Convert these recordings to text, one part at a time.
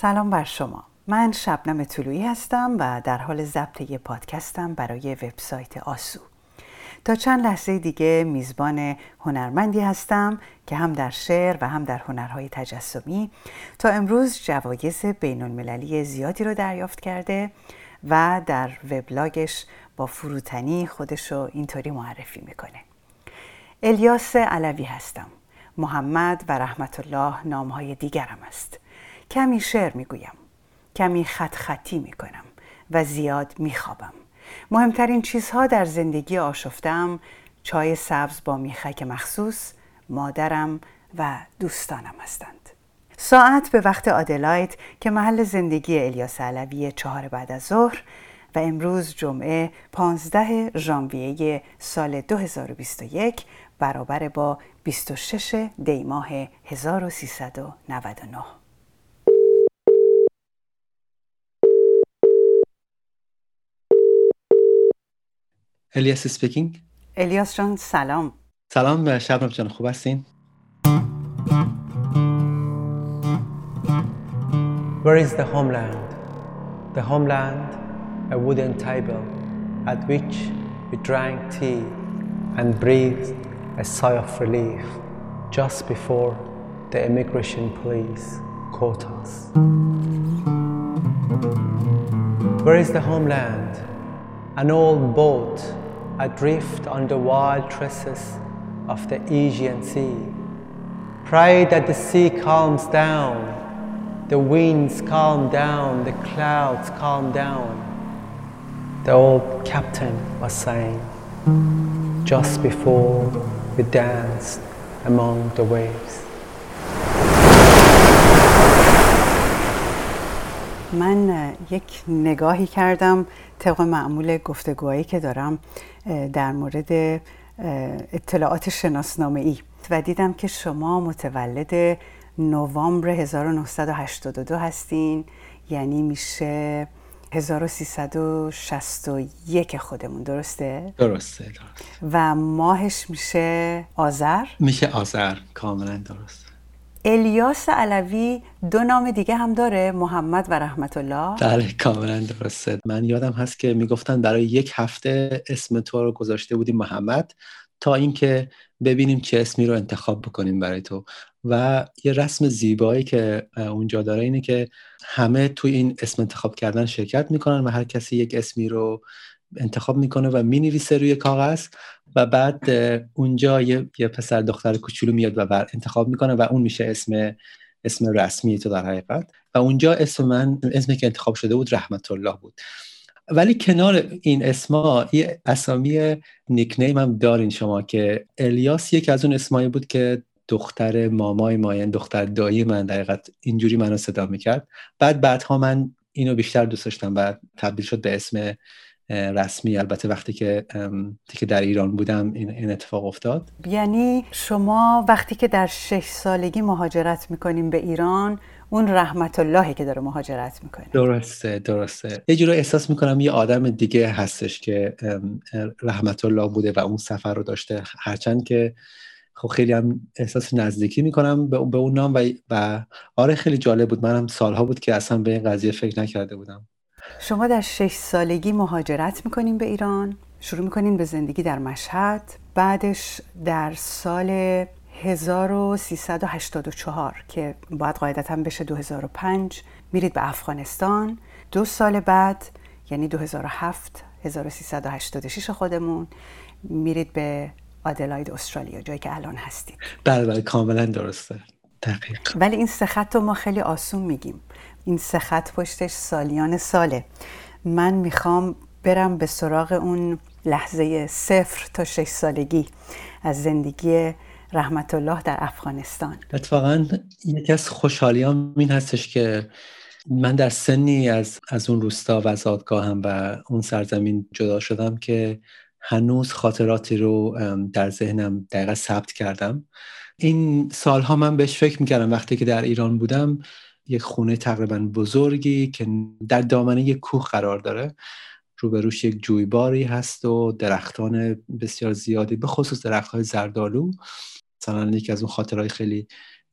سلام بر شما. من شبنم طلویی هستم و در حال ضبط یه پادکستم برای وبسایت آسو. تا چند لحظه دیگه میزبان هنرمندی هستم که هم در شعر و هم در هنرهای تجسمی تا امروز جوایز بین المللی زیادی رو دریافت کرده و در وبلاگش با فروتنی خودشو اینطوری معرفی می‌کنه. الیاس علوی هستم. محمد و رحمت الله نامهای دیگرم است. کمی شعر می‌گویم کمی خط خطی می‌کنم و زیاد میخوابم. مهمترین چیزها در زندگی آشفتم چای سبز با میخک مخصوص مادرم و دوستانم هستند. ساعت به وقت آدلاید که محل زندگی الیاس علوی چهار بعد از ظهر و امروز جمعه 15 ژانویه سال 2021 برابر با 26 دی ماه 1399 الیاس سپیکینگ الیاس جان سلام سلام شبنم جان خوب هستین Where is the homeland? The homeland, a wooden table at which we drank tea and breathed a sigh of relief just before the immigration police caught us. Where is the homeland? An old boat adrift on the wild tresses of the Aegean Sea. Pray that the sea calms down, the winds calm down, the clouds calm down. The old captain was saying just before we danced among the waves. من یک نگاهی کردم طبق معمول گفتگوهایی که دارم در مورد اطلاعات شناسنامه ای و دیدم که شما متولد نوامبر 1982 هستین یعنی میشه 1361 خودمون درسته؟ درسته درست و ماهش میشه آذر؟ میشه آذر کاملا درست الیاس علوی دو نام دیگه هم داره محمد و رحمت الله بله کاملا درسته. من یادم هست که می‌گفتن برای یک هفته اسم تو رو گذاشته بودیم محمد تا اینکه ببینیم چه اسمی رو انتخاب بکنیم برای تو. و یه رسم زیبایی که اونجا داره اینه که همه توی این اسم انتخاب کردن شرکت می‌کنن و هر کسی یک اسمی رو انتخاب می‌کنه و می‌نویسه روی کاغذ و بعد اونجا یه, یه پسر دختر کوچولو میاد و بر انتخاب می‌کنه و اون میشه اسم اسم رسمی تو در حقیقت. و اونجا اسم من اسمی که انتخاب شده بود رحمت الله بود. ولی کنار این اسما یه اسامی نیکنیم هم دارین شما که الیاس یکی از اون اسمایی بود که دختر مامای ماین دختر دایی من دقیقت اینجوری منو صدا می‌کرد. بعد بعدها من اینو بیشتر دوست داشتم و تبدیل شد به اسم رسمی. البته وقتی که که در ایران بودم این اتفاق افتاد. یعنی شما وقتی که در شش سالگی مهاجرت می‌کنیم به ایران اون رحمت اللهی که داره مهاجرت می‌کنه. درسته درسته. یه جورایی احساس می‌کنم یه آدم دیگه هستش که رحمت الله بوده و اون سفر رو داشته. هرچند که خب خیلی هم احساس نزدیکی می‌کنم به اون نام و, و آره خیلی جالب بود. منم سالها بود که اصلا به این قضیه فکر نکرده بودم. شما در شش سالگی مهاجرت می‌کنین به ایران شروع می‌کنین به زندگی در مشهد بعدش در سال 1384 که باید قاعدتا بشه 2005 میرید به افغانستان. دو سال بعد یعنی 2007 1386 خودمون میرید به آدلاید استرالیا جایی که الان هستید. بله بله کاملا درسته. دقیق ولی این سه خط رو ما خیلی آسون میگیم. این سه خط پشتش سالیان ساله. من می‌خوام برم به سراغ اون لحظه صفر تا شش سالگی از زندگی رحمت الله در افغانستان. اتفاقا یکی از خوشحالیام این هستش که من در سنی از, از اون روستا و زادگاهم و اون سرزمین جدا شدم که هنوز خاطراتی رو در ذهنم دقیقا ثبت کردم. این سالها من بهش فکر می‌کردم وقتی که در ایران بودم. یک خونه تقریبا بزرگی که در دامنه یک کوه قرار داره. روبروش یک جویباری هست و درختان بسیار زیادی به خصوص درختهای زردالو مثلا یکی از اون خاطرهای خیلی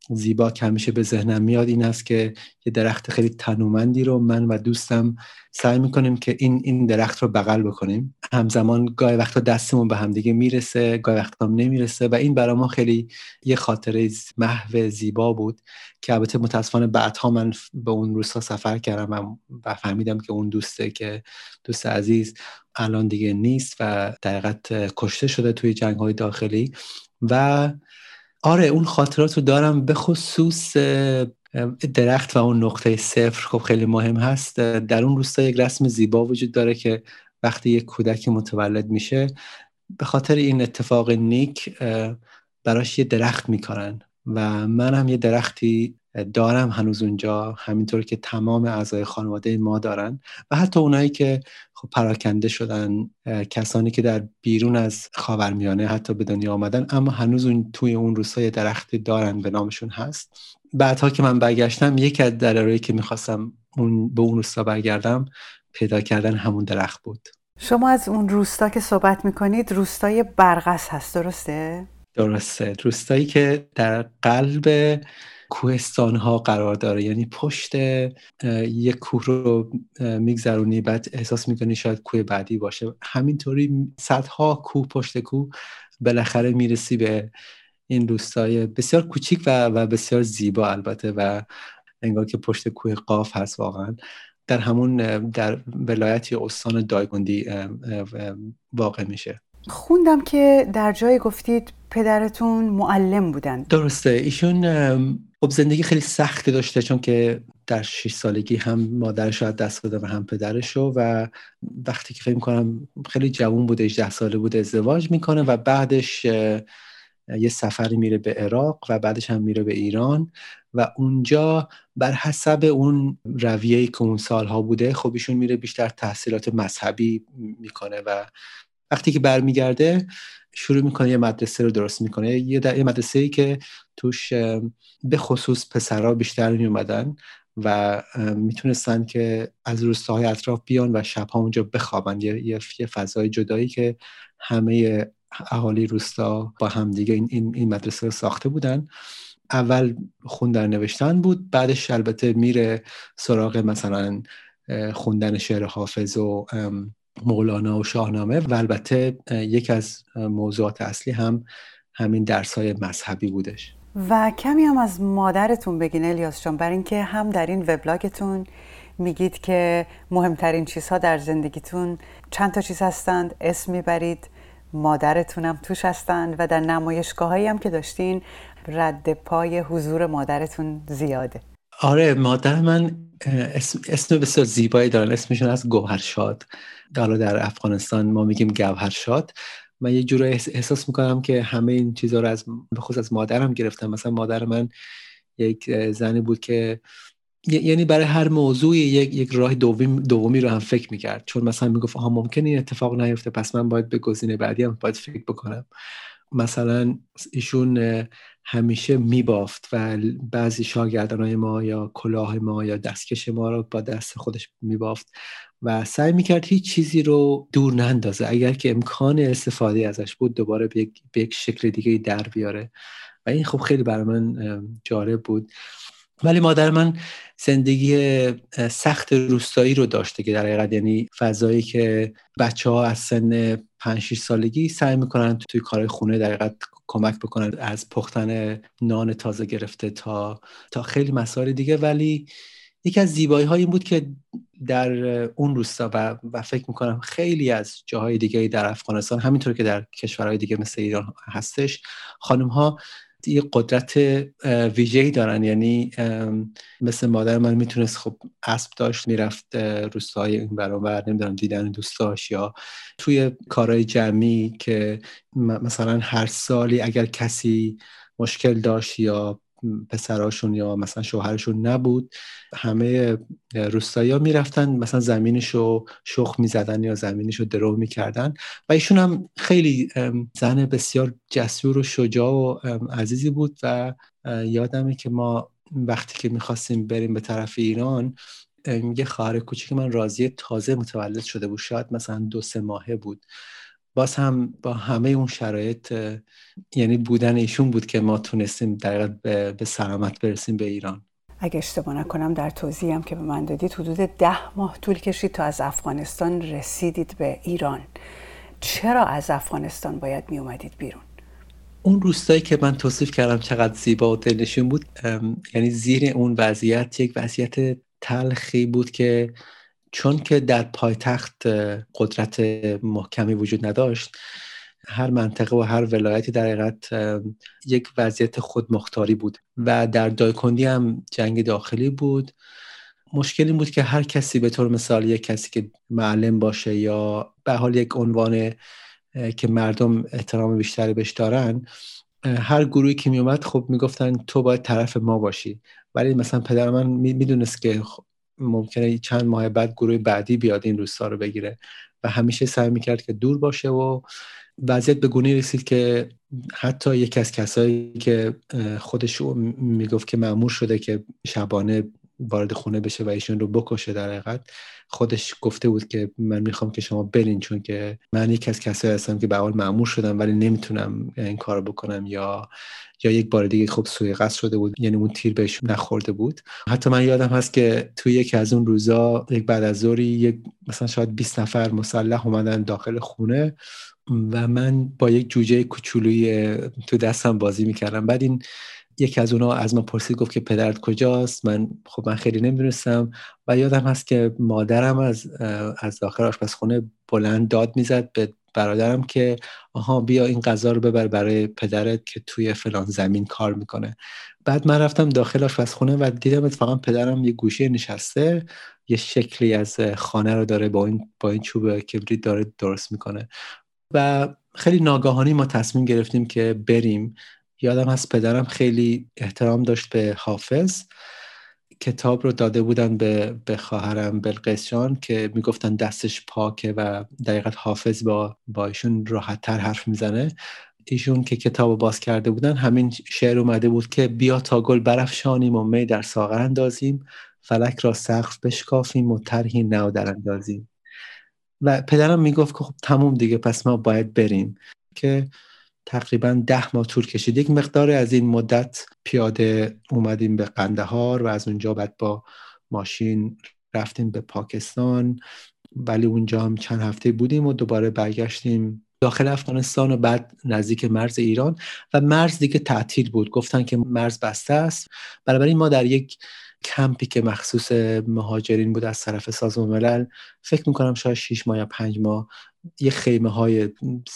زیبا که همیشه به ذهنم میاد این است که یه درخت خیلی تنومندی رو من و دوستم سعی می‌کنیم که این این درخت رو بغل بکنیم. همزمان گاهی وقتا دستمون به همدیگه می‌رسه گاهی وقتا هم نمی‌رسه و این برای ما خیلی یه خاطره محو زیبا بود که البته متاسفانه بعدها من به اون روستا سفر کردم و فهمیدم که اون دوسته که دوست عزیز الان دیگه نیست و دقیقت کشته شده توی جنگ های داخلی و آره اون خاطرات رو دارم. به خصوص درخت و اون نقطه صفر خب خیلی مهم هست. در اون روستا یک رسم زیبا وجود داره که وقتی یک کودک متولد میشه به خاطر این اتفاق نیک براش یه درخت می‌کنن و من هم یه درختی دارم هنوز اونجا همینطور که تمام اعضای خانواده ما دارن. و حتی اونایی که خب پراکنده شدن کسانی که در بیرون از خاورمیانه حتی به دنیا آمدن اما هنوز اون توی اون روستای درختی دارن به نامشون هست. بعدها که من برگشتم یکی از دلایلی که می‌خواستم اون به اون روستا برگردم پیدا کردن همون درخت بود. شما از اون روستا که صحبت می‌کنید روستای برغس هست درسته؟ درسته. روستایی که در قلب کوهستان ها قرار داره. یعنی پشت یک کوه رو میگذرونی بعد احساس می‌کنی شاید کوه بعدی باشه. همینطوری صدها کوه پشت کوه بالاخره می‌رسی به این روستای بسیار کوچیک و, و بسیار زیبا البته و انگار که پشت کوه قاف هست واقعا. در همون در ولایت استان دایگوندی واقع میشه. خوندم که در جای گفتید پدرتون معلم بودن. درسته. ایشون خب زندگی خیلی سختی داشته چون که در 6 سالگی هم مادرش از دست بده و هم پدرش و وقتی که فکر کنم خیلی جوون بوده 18 ساله بوده ازدواج می‌کنه و بعدش یه سفری میره به عراق و بعدش هم میره به ایران و اونجا بر حسب اون رویه‌ای که اون سالها بوده خب ایشون میره بیشتر تحصیلات مذهبی می‌کنه و وقتی که برمیگرده شروع می‌کنه یه مدرسه رو درست می‌کنه. یه, یه مدرسه ای که توش به خصوص پسرها بیشتر می اومدن و می‌تونستن که از روستاهای اطراف بیان و شبها اونجا بخوابن. یه, یه فضای جدایی که همه اهالی روستا با همدیگه این, این, این مدرسه رو ساخته بودن. اول خوندن نوشتن بود بعدش البته میره سراغ مثلا خوندن شعر حافظ و مولانا و شاهنامه و البته یک از موضوعات اصلی هم همین درس های مذهبی بودش. و کمی هم از مادرتون بگین الیاس جان بر اینکه هم در این وبلاگتون میگید که مهمترین چیزها در زندگیتون چند تا چیز هستند اسم می‌برید هم توش هستند و در نمایشگاه هایی هم که داشتین رد پای حضور مادرتون زیاده. آره مادر من اسم, اسم بسیار زیبایی دارن. اسمشون از گوهرشاد. حالا در افغانستان ما میگیم گوهرشاد. من یه جورایی احساس می‌کنم که همه این چیزها رو از به خصوص از مادرم گرفتم. مثلا مادر من یک زنی بود که یعنی برای هر موضوعی یک, یک راه دومی, دومی رو هم فکر می‌کرد. چون مثلا می‌گفت آها ممکنه این اتفاق نیفته پس من باید به گزینه بعدی هم باید فکر بکنم. مثلا ایشون همیشه میبافت و بعضی شاگردان ما یا کلاه ما یا دستکش ما رو با دست خودش میبافت و سعی می‌کرد هیچ چیزی رو دور نندازه. اگر که امکان استفاده ازش بود دوباره به یک, شکل دیگه در بیاره. و این خب خیلی برای من جالب بود. ولی مادر من زندگی سخت روستایی رو داشته که در حقیقت یعنی فضایی که بچه ها از سن 5 6 سالگی سعی می‌کنن توی کارهای خونه در حقیقت کمک بکنن از پختن نان تازه گرفته تا تا خیلی مسائل دیگه. ولی یکی از زیبایی های این بود که در اون روستا و, و فکر می‌کنم خیلی از جاهای دیگه در افغانستان همینطور که در کشورهای دیگه مثل ایران هستش خانم ها یه قدرت ویژه‌ای دارن یعنی مثل مادر من می‌تونست خب اسب داشت می‌رفت روستاهای این برابر نمی‌دونم دیدن دوستاش یا توی کارهای جمعی که مثلا هر سالی اگر کسی مشکل داشت یا پسراشون یا مثلا شوهرشون نبود. همه روستایی ها می‌رفتن مثلا زمینش رو شخ می‌زدن یا زمینش رو درو می‌کردن. و ایشون هم خیلی زن بسیار جسور و شجاع و عزیزی بود و یادمه که ما وقتی که می‌خواستیم بریم به طرف ایران یه خواهر کوچیک من راضی تازه متولد شده بود. شاید مثلا دو سه ماهه بود. باز هم با همه اون شرایط یعنی بودن ایشون بود که ما تونستیم دقیقا به, به سلامت برسیم به ایران اگه اشتباه نکنم در توضیحم که به من دادید حدود ده ماه طول کشید تا از افغانستان رسیدید به ایران چرا از افغانستان باید می اومدید بیرون؟ اون روستایی که من توصیف کردم چقدر زیبا و دلنشین بود یعنی زیر اون وضعیت یک وضعیت تلخی بود که چون که در پایتخت قدرت محکمی وجود نداشت هر منطقه و هر ولایتی در حقیقت یک وضعیت خودمختاری بود و در دایکندی هم جنگ داخلی بود. مشکل این بود که هر کسی به طور مثال یک کسی که معلم باشه یا به حال یک عنوان که مردم احترام بیشتری بهش دارن هر گروهی که میومد خب می‌گفتن تو باید طرف ما باشی. ولی مثلا پدر من می‌دونست که ممکنه چند ماه بعد گروه بعدی بیاد این روستا رو بگیره. و همیشه سعی می‌کرد که دور باشه و وضعیت به گونه رسید که حتی یکی از کسایی که خودش می‌گفت که معمور شده که شبانه وارد خونه بشه و ایشون رو بکشه در حقیقت. خودش گفته بود که من می‌خوام که شما برین چون که من یکی از کسایی هستم که به حال معمور شدم ولی نمی‌تونم این کار بکنم یا یا یک بار دیگه خب قصد شده بود یعنی اون تیر بهش نخورده بود. حتی من یادم هست که توی یکی از اون روزا یک بعد از ظهری یک مثلا شاید 20 نفر مسلح اومدن داخل خونه و من با یک جوجه کوچولوی تو دستم بازی می‌کردم. بعد این یکی از اونا از من پرسید گفت که پدرت کجاست؟ من خب من خیلی نمی‌دونستم. و یادم هست که مادرم از از داخل آشپزخونه بلند داد می‌زد به برادرم که آها بیا این غذا رو ببر برای پدرت که توی فلان زمین کار می‌کنه. بعد من رفتم داخل آشپزخونه و دیدم اتفاقا پدرم یه گوشه نشسته یه شکلی از خانه رو داره با این با این چوب کبریت داره درست می‌کنه. و خیلی ناگاهانی ما تصمیم گرفتیم که بریم یادم هست پدرم خیلی احترام داشت به حافظ. کتاب رو داده بودن به, به خواهرم بلقیس جان که می‌گفتن دستش پاکه و دقیقت حافظ با, با ایشون راحت تر حرف می‌زنه. ایشون که کتاب رو باز کرده بودن همین شعر اومده بود که بیا تا گل برافشانیم و می در ساغر اندازیم فلک را سقف بشکافیم و طرحی نو در اندازیم. و پدرم می‌گفت که خب تموم دیگه پس ما باید بریم. که تقریبا ده ماه طول کشید. یک مقدار از این مدت پیاده اومدیم به قندهار و از اونجا بعد با ماشین رفتیم به پاکستان. ولی اونجا هم چند هفته بودیم و دوباره برگشتیم داخل افغانستان و بعد نزدیک مرز ایران. و مرز دیگه تعطیل بود. گفتن که مرز بسته است. بنابراین ما در یک کمپی که مخصوص مهاجرین بود از طرف سازمان ملل فکر می‌کنم شاید 6 ماه یا 5 ماه یه خیمه های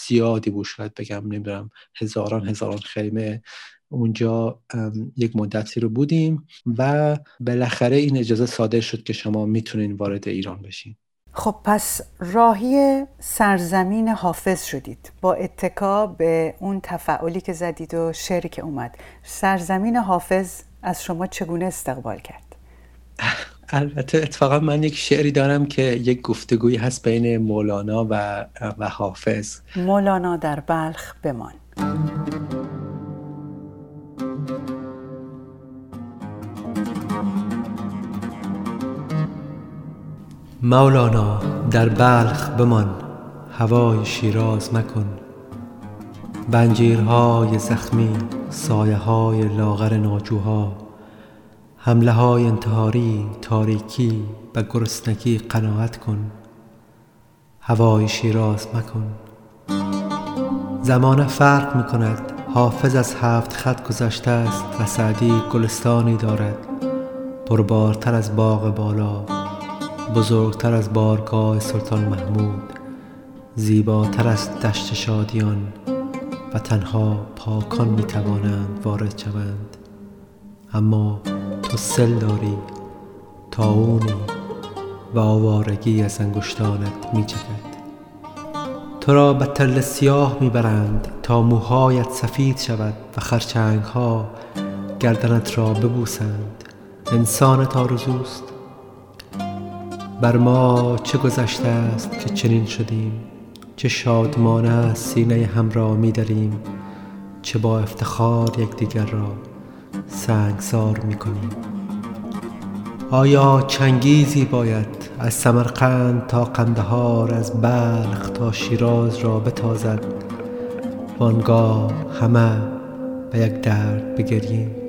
زیادی بود شاید بگم نمی‌دونم هزاران هزاران خیمه اونجا یک مدتی رو بودیم و بالاخره این اجازه صادر شد که شما می‌تونین وارد ایران بشین. خب پس راهی سرزمین حافظ شدید. با اتکا به اون تفعالی که زدید و شعری که اومد. سرزمین حافظ از شما چگونه استقبال کرد؟ البته اتفاقا من یک شعری دارم که یک گفتگویی هست بین مولانا و, و حافظ. مولانا در بلخ بمان. مولانا در بلخ بمان هوای شیراز مکن. بنجیرهای زخمی سایه های لاغر ناجوها حمله های انتحاری تاریکی و گرسنگی قناعت کن. هوای شیراز مکن. زمان فرق می کند حافظ از هفت خط گذشته است و سعدی گلستانی دارد. پربارتر از باغ بالا بزرگتر از بارگاه سلطان محمود زیباتر از دشت شادیان. و تنها پاکان می توانند وارد شوند. اما تو سل داری تاونی و آوارگی از انگشتانت می چکد تو را به تل سیاه می برند تا موهایت سفید شود و خرچنگ ها گردنت را ببوسند. انسان تارزوست بر ما چه گذشته است که چنین شدیم؟ چه شادمانه سینه هم را می داریم چه با افتخار یکدیگر را سنگسار می کنیم آیا چنگیزی باید از سمرقند تا قندهار از بلخ تا شیراز را بتازد وانگاه همه به یک درد بگریم؟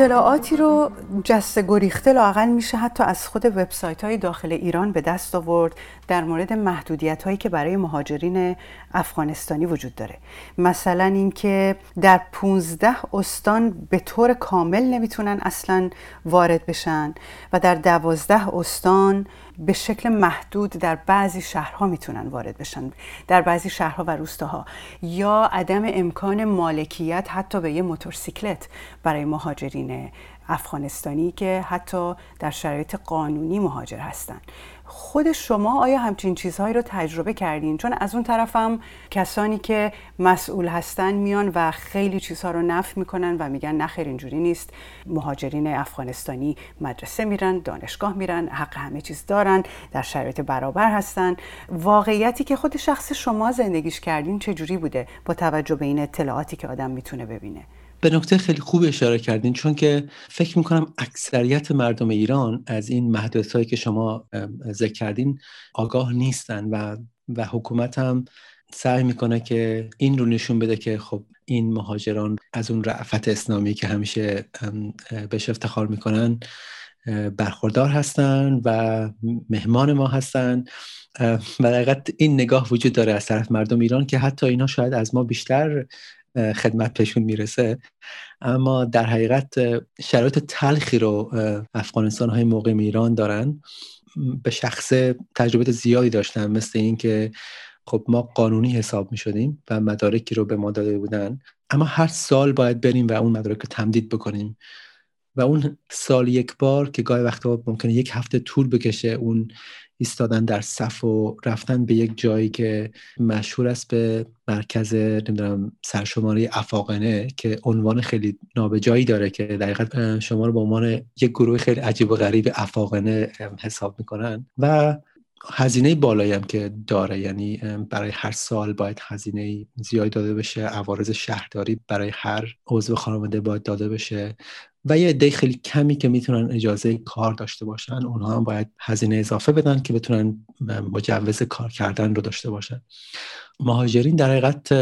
اطلاعاتی رو جسته گریخته لاقل میشه حتی از خود وبسایت های داخل ایران به دست آورد در مورد محدودیت هایی که برای مهاجرین افغانستانی وجود داره. مثلا اینکه در 15 استان به طور کامل نمی‌تونن اصلا وارد بشن و در 12 استان به شکل محدود در بعضی شهرها می‌تونن وارد بشن در بعضی شهرها و روستاها. یا عدم امکان مالکیت حتی به یه موتورسیکلت برای مهاجرین افغانستانی که حتی در شرایط قانونی مهاجر هستند خود شما آیا همچین چیزهایی رو تجربه کردین؟ چون از اون طرفم کسانی که مسئول هستن میان و خیلی چیزها رو نف می‌کنن و میگن نخیر اینجوری نیست. مهاجرین افغانستانی مدرسه میرن دانشگاه میرن حق همه چیز دارن در شرایط برابر هستن. واقعیتی که خود شخص شما زندگیش کردین چجوری بوده؟ با توجه به این اطلاعاتی که آدم می‌تونه ببینه. به نکته خیلی خوب اشاره کردین چون که فکر می‌کنم اکثریت مردم ایران از این محدودیت هایی که شما ذکر کردین آگاه نیستن و و حکومت هم سعی می‌کنه که این رو نشون بده که خب این مهاجران از اون رعفت اسلامی که همیشه بهش افتخار می‌کنن برخوردار هستن و مهمان ما هستن. و دقیقت این نگاه وجود داره از طرف مردم ایران که حتی اینا شاید از ما بیشتر خدمت پشون می‌رسه. اما در حقیقت شرایط تلخی رو افغانستان های موقع ایران دارن. به شخص تجربه زیادی داشتن مثل اینکه خب ما قانونی حساب می شدیم و مدارکی رو به ما داده بودن. اما هر سال باید بریم و اون مدارک رو تمدید بکنیم. و اون سال یک بار که گاهی وقتا ممکنه یک هفته طول بکشه اون ایستادن در صف و رفتن به یک جایی که مشهور است به مرکز نمی‌دونم سرشماری افاقنه که عنوان خیلی نابجایی داره که دقیقا شما رو به عنوان یک گروه خیلی عجیب و غریب افاقنه حساب می‌کنن و هزینه بالایی هم که داره. یعنی برای هر سال باید هزینه زیادی داده بشه عوارض شهرداری برای هر عضو خانواده باید داده بشه. و یه عده خیلی کمی که می‌تونن اجازه کار داشته باشن اونها هم باید هزینه اضافه بدن که بتونن مجوز کار کردن رو داشته باشن. مهاجرین در حقیقت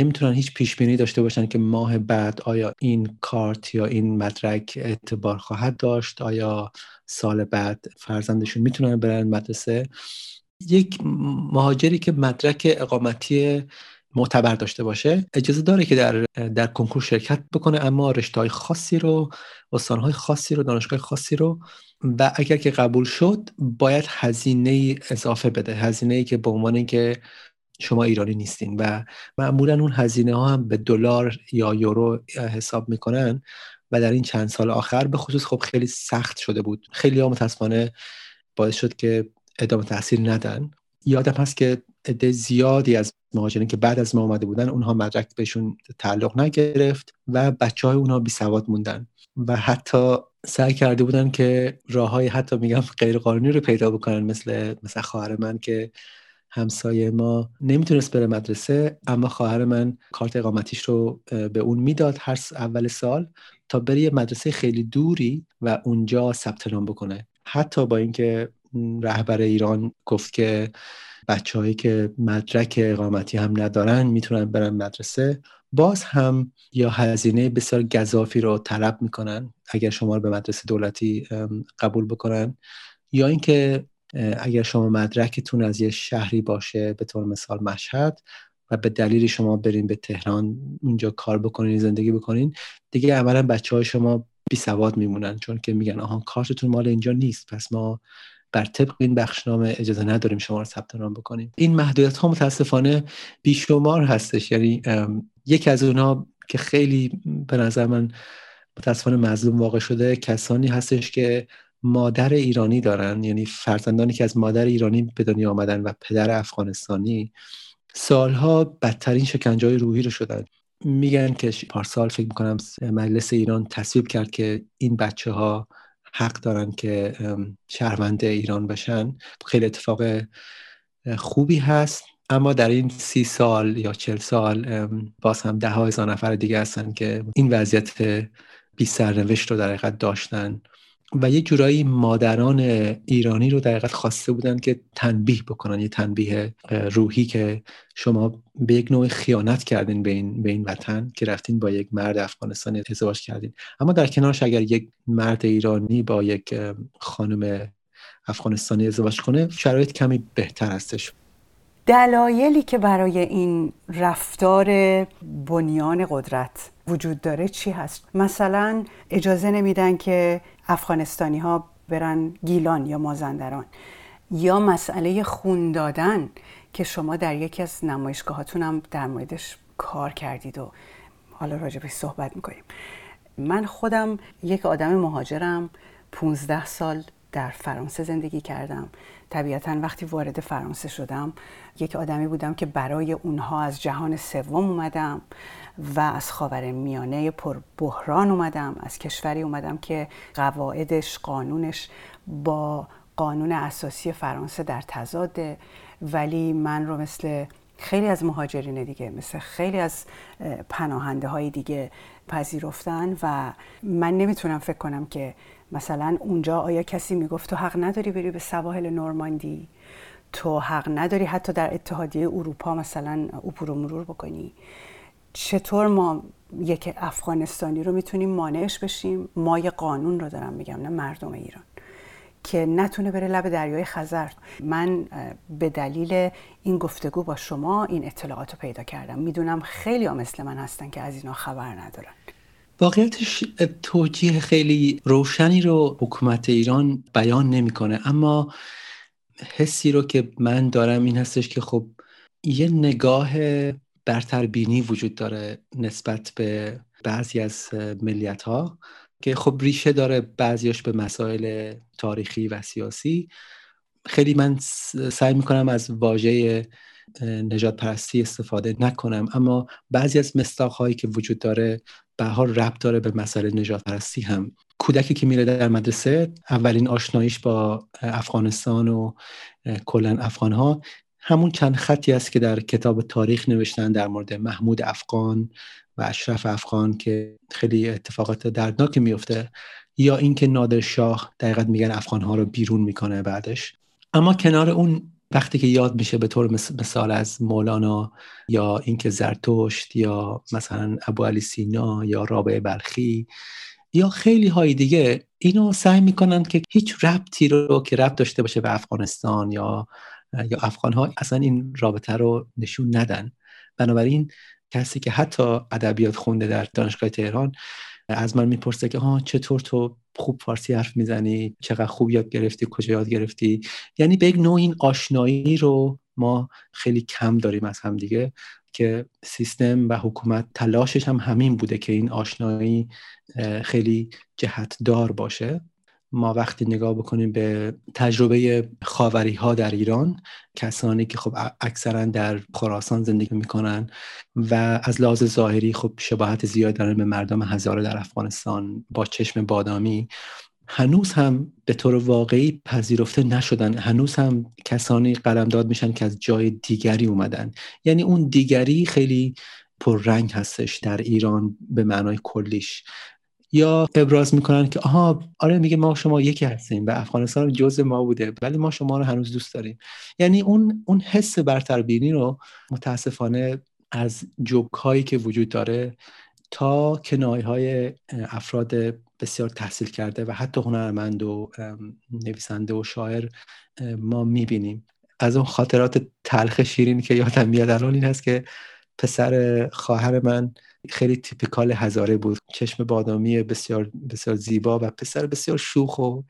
نمی‌تونن هیچ پیش بینی داشته باشن که ماه بعد آیا این کارت یا این مدرک اعتبار خواهد داشت آیا سال بعد فرزندشون می‌تونن برن مدرسه. یک مهاجری که مدرک اقامتی معتبر داشته باشه اجازه داره که در در کنکور شرکت بکنه اما رشته های خاصی رو استان های خاصی رو دانشگاه خاصی رو و اگر که قبول شد باید هزینه اضافه بده هزینه ای که به عنوان اینکه شما ایرانی نیستین و معمولا اون هزینه ها هم به دلار یا یورو حساب می‌کنن و در این چند سال آخر به خصوص خب خیلی سخت شده بود. خیلی ها متاسفانه باعث شد که ادامه تحصیل ندن. یادم هست که عده زیادی از مهاجرین که بعد از ما آمده بودن اونها مدرک بهشون تعلق نگرفت و بچه های اونها بی سواد موندن و حتی سعی کرده بودن که راه های حتی میگم غیر قانونی رو پیدا بکنن مثل مثل خواهر من که همسایه ما نمی‌تونست بره مدرسه اما خواهر من کارت اقامتیش رو به اون می‌داد هر اول سال تا بره یه مدرسه خیلی دوری و اونجا ثبت نام بکنه. حتی با اینکه رهبر ایران گفت که بچههایی که مدرک اقامتی هم ندارن می‌تونن برن مدرسه. باز هم یا هزینه بسیار گذافی رو طلب می‌کنن اگر شما رو به مدرسه دولتی قبول بکنن. یا اینکه اگر شما مدرکتون از یه شهری باشه به طور مثال مشهد و به دلیل شما برین به تهران اونجا کار بکنین زندگی بکنین دیگه عملا بچه های شما بی سواد میمونن چون که میگن آها کارتتون مال اینجا نیست پس ما بر طبق این بخشنامه اجازه نداریم شما رو ثبت نام بکنیم. این محدودیت ها متاسفانه بیشمار هستش. یعنی یکی از اونها که خیلی به نظر من متاسفانه مظلوم واقع شده کسانی هستش که مادر ایرانی دارن. یعنی فرزندانی که از مادر ایرانی به دنیا آمدن و پدر افغانستانی سالها بدترین شکنجه روحی رو شدن. میگن که پارسال فکر می‌کنم مجلس ایران تصویب کرد که این بچه ها حق دارن که شهروند ایران بشن. خیلی اتفاق خوبی هست. اما در این سی سال یا چل سال باز هم ده هزار نفر دیگه هستن که این وضعیت بی سرنوشت رو در حقیقت داشتن. و یه جورایی مادران ایرانی رو در خواسته بودن که تنبیه بکنن یه تنبیه روحی که شما به یک نوع خیانت کردین به این, به این وطن که رفتین با یک مرد افغانستانی ازدواج کردین اما در کنارش اگر یک مرد ایرانی با یک خانم افغانستانی ازدواج کنه شرایط کمی بهتر هستش دلایلی که برای این رفتار بنیان قدرت وجود داره چی هست؟ مثلا اجازه نمیدن که افغانستانی ها برن گیلان یا مازندران. یا مسئله خون دادن که شما در یکی از نمایشگاهاتون هم در موردش کار کردید و حالا راجبش صحبت می‌کنیم. من خودم یک آدم مهاجرم 15 سال در فرانسه زندگی کردم. طبیعتا وقتی وارد فرانسه شدم یک آدمی بودم که برای اونها از جهان سوم اومدم. و از خاور میانه پر بحران اومدم از کشوری اومدم که قواعدش قانونش با قانون اساسی فرانسه در تضاده. ولی من رو مثل خیلی از مهاجرین دیگه مثل خیلی از پناهنده های دیگه پذیرفتن و من نمی‌تونم فکر کنم که مثلا اونجا آیا کسی می‌گفت تو حق نداری بری به سواحل نورماندی؟ تو حق نداری حتی در اتحادیه اروپا مثلا عبور و مرور بکنی؟ چطور ما یک افغانستانی رو می‌تونیم مانعش بشیم؟ ما یه قانون رو دارم میگم نه مردم ایران که نتونه بره لب دریای خزر. من به دلیل این گفتگو با شما این اطلاعات رو پیدا کردم. می‌دونم خیلی ها مثل من هستن که از اینا خبر ندارن. واقعیتش توجیه خیلی روشنی رو حکومت ایران بیان نمی‌کنه. اما حسی رو که من دارم این هستش که خب یه نگاه برتربینی وجود داره نسبت به بعضی از ملیت ها که خب ریشه داره بعضیاش به مسائل تاریخی و سیاسی. خیلی من سعی می‌کنم از واژه نجات پرستی استفاده نکنم اما بعضی از مستاق هایی که وجود داره به حال ربط داره به مسئله نجات پرستی هم. کودکی که میره در مدرسه اولین آشناییش با افغانستان و کلا افغان ها همون چند خطی است که در کتاب تاریخ نوشتن در مورد محمود افغان و اشرف افغان که خیلی اتفاقات دردناک میفته یا اینکه نادر شاه دقیقت میگن افغان ها رو بیرون می‌کنه بعدش. اما کنار اون وقتی که یاد میشه به طور مثال از مولانا یا اینکه زرتشت یا مثلا ابو علی سینا یا رابعه بلخی یا خیلی های دیگه اینو سعی می‌کنن که هیچ ربطی رو که ربط داشته باشه به افغانستان یا یا افغان ها اصلا این رابطه رو نشون ندن. بنابراین کسی که حتی ادبیات خونده در دانشگاه تهران از من می‌پرسه که ها چطور تو خوب فارسی حرف می‌زنی؟ چقدر خوب یاد گرفتی؟ کجا یاد گرفتی؟ یعنی به یک نوع این آشنایی رو ما خیلی کم داریم از هم دیگه که سیستم و حکومت تلاشش هم همین بوده که این آشنایی خیلی جهت دار باشه. ما وقتی نگاه بکنیم به تجربه خاوری ها در ایران کسانی که خب اکثرا در خراسان زندگی می‌کنن و از لحاظ ظاهری خب شباهت زیاد دارن به مردم هزاره در افغانستان با چشم بادامی هنوز هم به طور واقعی پذیرفته نشدن. هنوز هم کسانی قلمداد میشن که از جای دیگری اومدن. یعنی اون دیگری خیلی پررنگ هستش در ایران به معنای کلیش. یا ابراز می‌کنن که آها آره میگه ما شما یکی هستیم و افغانستان جزء ما بوده ولی ما شما رو هنوز دوست داریم. یعنی اون اون حس برتربینی رو متاسفانه از جوک هایی که وجود داره تا کنایه های افراد بسیار تحصیل کرده و حتی هنرمند و نویسنده و شاعر ما می‌بینیم. از اون خاطرات تلخ شیرین که یادم میاد الان این هست که پسر خواهر من خیلی تیپیکال هزاره بود. چشم بادامی بسیار بسیار زیبا و پسر بسیار شوخ و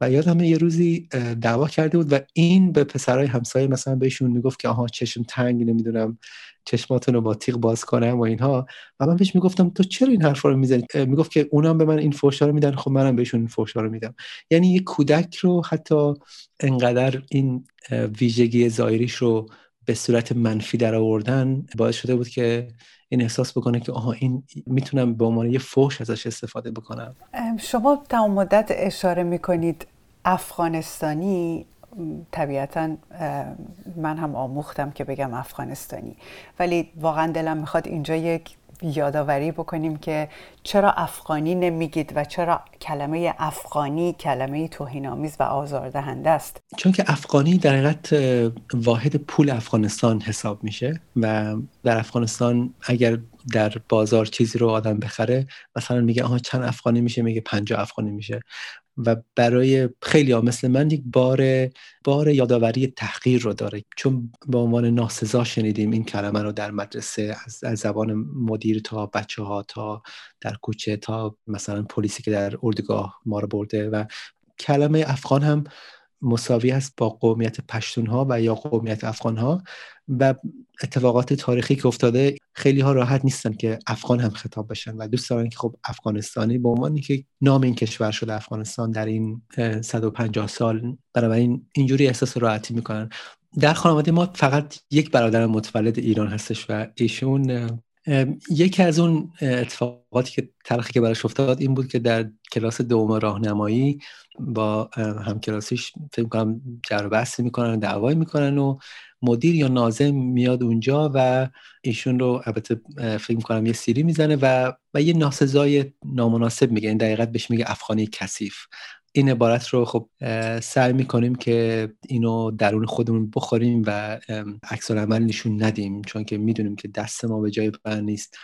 و یادم یه روزی دعوا کرده بود و این به پسرای همسایه مثلا بهشون می‌گفت که آها چشم تنگ نمی‌دونم چشماتون رو با تیغ باز کنم و اینها. و من بهش می‌گفتم تو چرا این حرفا رو می‌زنی؟ می‌گفت که اونم به من این فوشا رو میدن خب منم بهشون این فوشا رو میدم. یعنی یه کودک رو حتی انقدر این ویژگی ظاهریش رو به صورت منفی در آوردن باعث شده بود که این احساس بکنه که آها این می‌تونم به عنوان یه فوش ازش استفاده بکنم. شما تمام مدت اشاره می‌کنید افغانستانی طبیعتا من هم آموختم که بگم افغانستانی. ولی واقعا دلم می‌خواد اینجا یک یادآوری بکنیم که چرا افغانی نمیگید و چرا کلمه افغانی کلمه توهینآمیز و آزاردهنده است؟ چون که افغانی در حقیقت واحد پول افغانستان حساب میشه و در افغانستان اگر در بازار چیزی رو آدم بخره مثلا میگه آها چند افغانی میشه؟ میگه 50 افغانی میشه. و برای خیلی ها مثل من یک بار بار یادآوری تحقیر رو داره. چون به عنوان ناسزا شنیدیم این کلمه رو در مدرسه از, زبان مدیر تا بچه ها تا در کوچه تا مثلا پلیسی که در اردوگاه ما رو برده و کلمه افغان هم مساوی است با قومیت پشتون ها و یا قومیت افغان ها و اتفاقات تاریخی که افتاده خیلی ها راحت نیستن که افغان هم خطاب بشن و دوست دارن که خب افغانستانی به عنوان که نام این کشور شده افغانستان در این 150 سال بنابراین اینجوری احساس راحتی می‌کنن. در خانواده ما فقط یک برادر متولد ایران هستش و ایشون یکی از اون اتفاقاتی که تلخی که براش افتاد این بود که در کلاس دوم راهنمایی با همکلاسیش فکر کنم جر بحثی می‌کنن و دعوایی می‌کنن و مدیر یا نازم میاد اونجا و ایشون رو البته فکر می‌کنم یه سیری می‌زنه و و یه ناسزای نامناسب میگه. این دقیقت بهش میگه افغانی کثیف. این عبارت رو خب سعی می‌کنیم که اینو درون خودمون بخوریم و عکس عمل نشون ندیم چون که می‌دونیم که دست ما به جای بر نیست.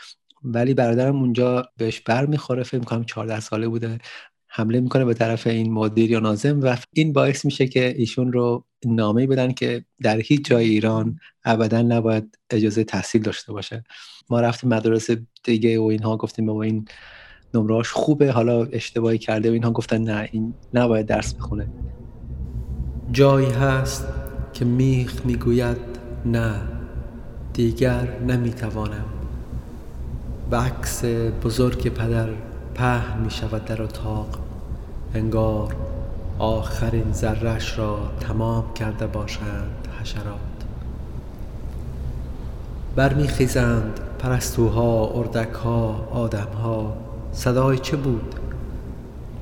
ولی برادرم اونجا بهش بر می‌خوره فکر می‌کنم 14 ساله بوده حمله می‌کنه به طرف این مدیر یا نازم و این باعث میشه که ایشون رو نامه بدن که در هیچ جای ایران ابدا نباید اجازه تحصیل داشته باشه. ما رفتیم مدرسه دیگه و اینها گفتیم با این نمرهاش خوبه حالا اشتباهی کرده و اینها گفتن نه این نباید درس بخونه. جایی هست که میخ می‌گوید نه دیگر نمی‌توانم. به عکس بزرگ پدر پهن می شود در اتاق. انگار آخرین ذرش را تمام کرده باشند حشرات. برمیخیزند پرستوها اردکها آدمها. صدای چه بود؟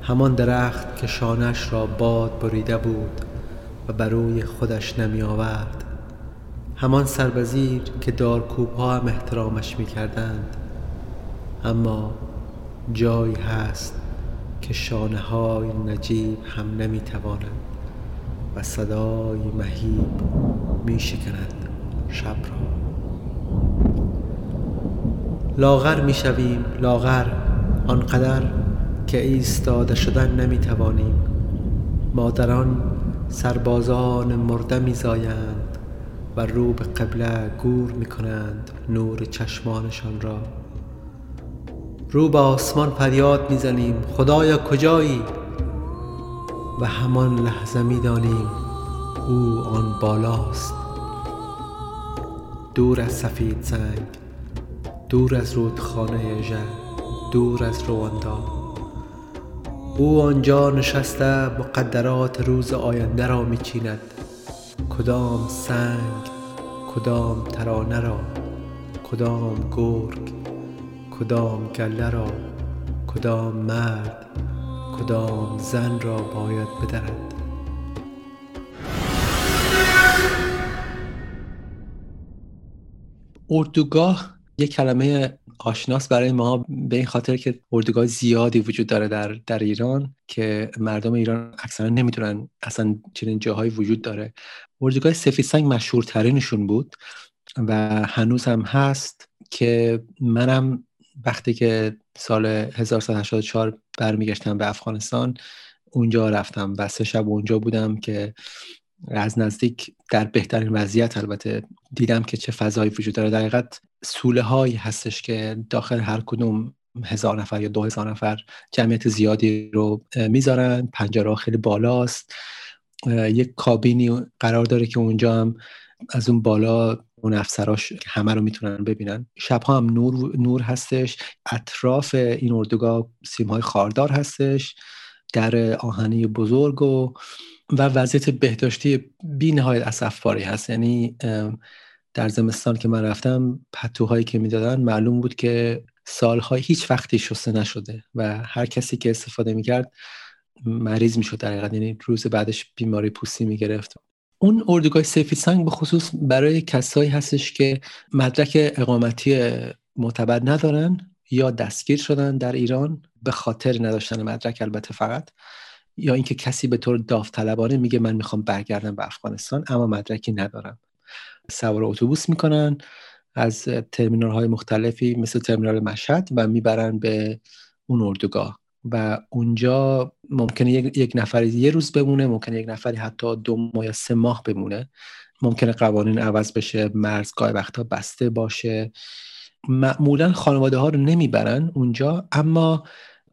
همان درخت که شانش را باد بریده بود و بروی خودش نمی آورد. همان سربزیر که دارکوب ها هم احترامش می کردند. اما جایی هست که شانه های نجیب هم نمی توانند و صدای مهیب می شکند شب را. لاغر می شویم لاغر. آنقدر که ایستاده شدن نمی توانیم مادران سربازان مرده می زایند و رو به قبله گور می کنند نور چشمانشان را. رو به آسمان فریاد می‌زنیم خدایا کجایی؟ و همان لحظه می‌دانیم او آن بالاست. دور از سفید سنگ دور از رودخانه ژه دور از رواندا. او آنجا نشسته مقدرات روز آینده را میچیند. کدام سنگ کدام ترانه را کدام گرگ کدام گله را کدام مرد کدام زن را باید بدرد. اردوگاه یک کلمه آشناس برای ما به این خاطر که اردوگاه زیادی وجود داره در, در ایران که مردم ایران اکثرا نمی‌دونن اصلا چنین جاهایی وجود داره. اردوگاه سفید سنگ مشهورترینشون بود و هنوز هم هست که منم وقتی که سال 1384 برمیگشتم به افغانستان اونجا رفتم و سه شب اونجا بودم که از نزدیک در بهترین وضعیت البته دیدم که چه فضایی وجود داره. در حقیقت سوله هایی هستش که داخل هر کدوم هزار نفر یا دو هزار نفر جمعیت زیادی رو می‌ذارن. پنجره خیلی بالاست. یک کابینی قرار داره که اونجا هم از اون بالا اون افسراش همه رو می‌تونن ببینن. شبها هم نور, نور هستش. اطراف این اردوگاه سیم های خاردار هستش. در آهنی بزرگ و و وضعیت بهداشتی بی نهایت اصفباری هست. یعنی در زمستان که من رفتم پتوهایی که می‌دادن معلوم بود که سالهای هیچ وقتی شسته نشده و هر کسی که استفاده می‌کرد مریض می‌شد در حقیقت یعنی روز بعدش بیماری پوستی می‌گرفت. اون اردوگاه سفید سنگ به خصوص برای کسایی هستش که مدرک اقامتی معتبر ندارن یا دستگیر شدن در ایران به خاطر نداشتن مدرک البته فقط یا اینکه کسی به طور داوطلبانه میگه من می‌خوام برگردم به افغانستان اما مدرکی ندارم. سوار اتوبوس می‌کنن از ترمینال های مختلفی مثل ترمینال مشهد و می‌برن به اون اردوگاه. و اونجا ممکنه یک, نفری یه روز بمونه ممکنه یک نفری حتی دو ماه یا سه ماه بمونه. ممکنه قوانین عوض بشه مرزگاه وقتا بسته باشه. معمولا خانواده ها رو نمی‌برن اونجا اما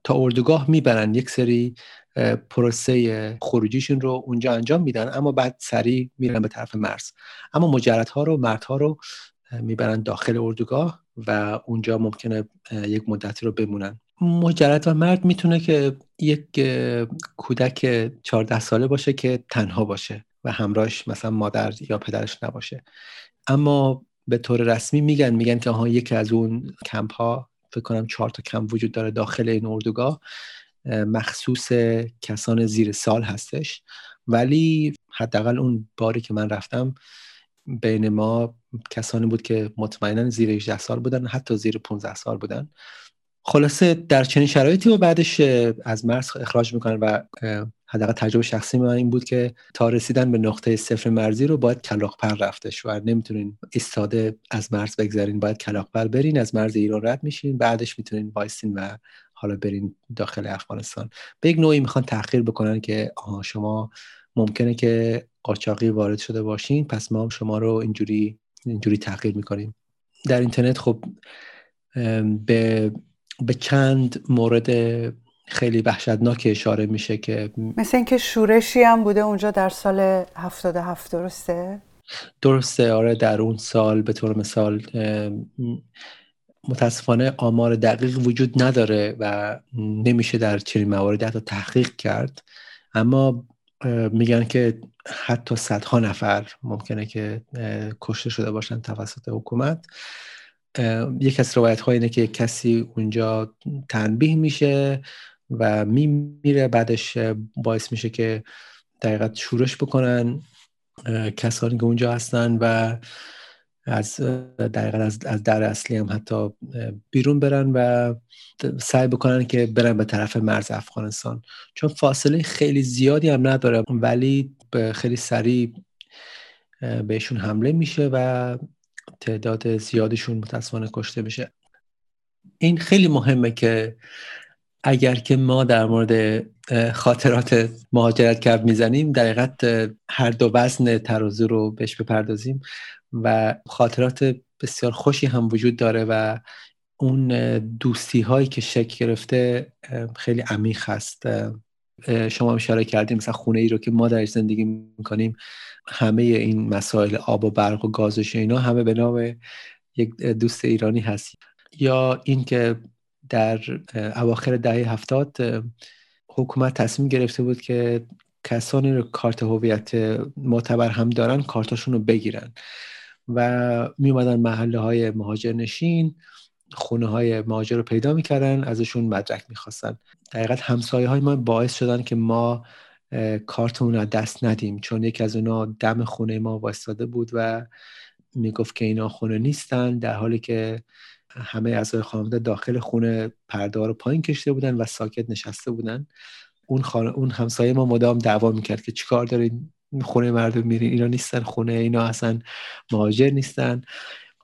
تا اردوگاه می‌برن. یک سری پروسه خروجیشون رو اونجا انجام میدن اما بعد سریع میرن به طرف مرز. اما مجردها رو مردها رو می‌برن داخل اردوگاه و اونجا ممکنه یک مدتی رو بمونن. مجرد و مرد می‌تونه که یک کودک 14 ساله باشه که تنها باشه و همراهش مثلا مادر یا پدرش نباشه. اما به طور رسمی میگن میگن که آها یکی از اون کمپ ها فکر کنم چهار تا کمپ وجود داره داخل این اردوگاه. مخصوص کسان زیر سال هستش. ولی حداقل اون باری که من رفتم بین ما کسانی بود که مطمئنا زیر 18 سال بودن حتی زیر 15 سال بودن. خلاصه در چنین شرایطی و بعدش از مرز اخراج می‌کنن و حداقل تجربه شخصی من این بود که تا رسیدن به نقطه صفر مرزی رو باید کلاغ‌پر رفتش و نمی‌تونین ایستاده از مرز بگذرین باید کلاغ‌پر برین از مرز ایران رد میشین بعدش می‌تونین وایسین و حالا برین داخل افغانستان به یک نوعی می‌خوان تاخیر بکنن که آها شما ممکنه که قاچاقی وارد شده باشین پس ما هم شما رو اینجوری اینجوری تغییر می‌کنیم در اینترنت خب به به چند مورد خیلی وحشتناک اشاره میشه که مثل اینکه شورشی هم بوده اونجا در سال 77 درسته؟ درسته آره در اون سال به طور مثال متاسفانه آمار دقیق وجود نداره و نمیشه در چنین مواردی حتی تحقیق کرد. اما میگن که حتی صدها نفر ممکنه که کشته شده باشن توسط حکومت. یک از روایت ها اینه که کسی اونجا تنبیه میشه و میمیره بعدش باعث میشه که دقیقت شورش بکنن کسانی که اونجا هستن و از دقیقا از, در اصلی هم حتی بیرون برن و سعی بکنن که برن به طرف مرز افغانستان. چون فاصله خیلی زیادی هم نداره ولی خیلی سریع بهشون حمله میشه و تعداد زیادشون متاسفانه کشته میشه. این خیلی مهمه که اگر که ما در مورد خاطرات مهاجرت کرد می‌زنیم در هر دو وزن ترازو رو بهش بپردازیم. و خاطرات بسیار خوشی هم وجود داره و اون دوستی هایی که شکل گرفته خیلی عمیق هست. شما اشاره کردیم مثلا خونه ای رو که ما در زندگی می‌کنیم همه این مسائل آب و برق و گازش اینا همه به نام یک دوست ایرانی هست. یا اینکه در اواخر دهه هفتاد حکومت تصمیم گرفته بود که کسانی رو کارت هویت معتبر هم دارن کارتاشون رو بگیرن. و می اومدن محله های مهاجر نشین خونه های مهاجر رو پیدا می‌کردن ازشون مدرک می‌خواستن. دقیقت همسایه های ما باعث شدن که ما کارتمون رو دست ندیم. چون یکی از اونا دم خونه ما وایستاده بود و می‌گفت که اینا خونه نیستن در حالی که همه اعضای خانواده داخل خونه پرده رو پایین کشته بودن و ساکت نشسته بودن. اون خانه اون همسایه ما مدام دعوا می‌کرد که چیکار دارین؟ خونه مردم میرین اینا نیستن خونه اینا اصلا مهاجر نیستن.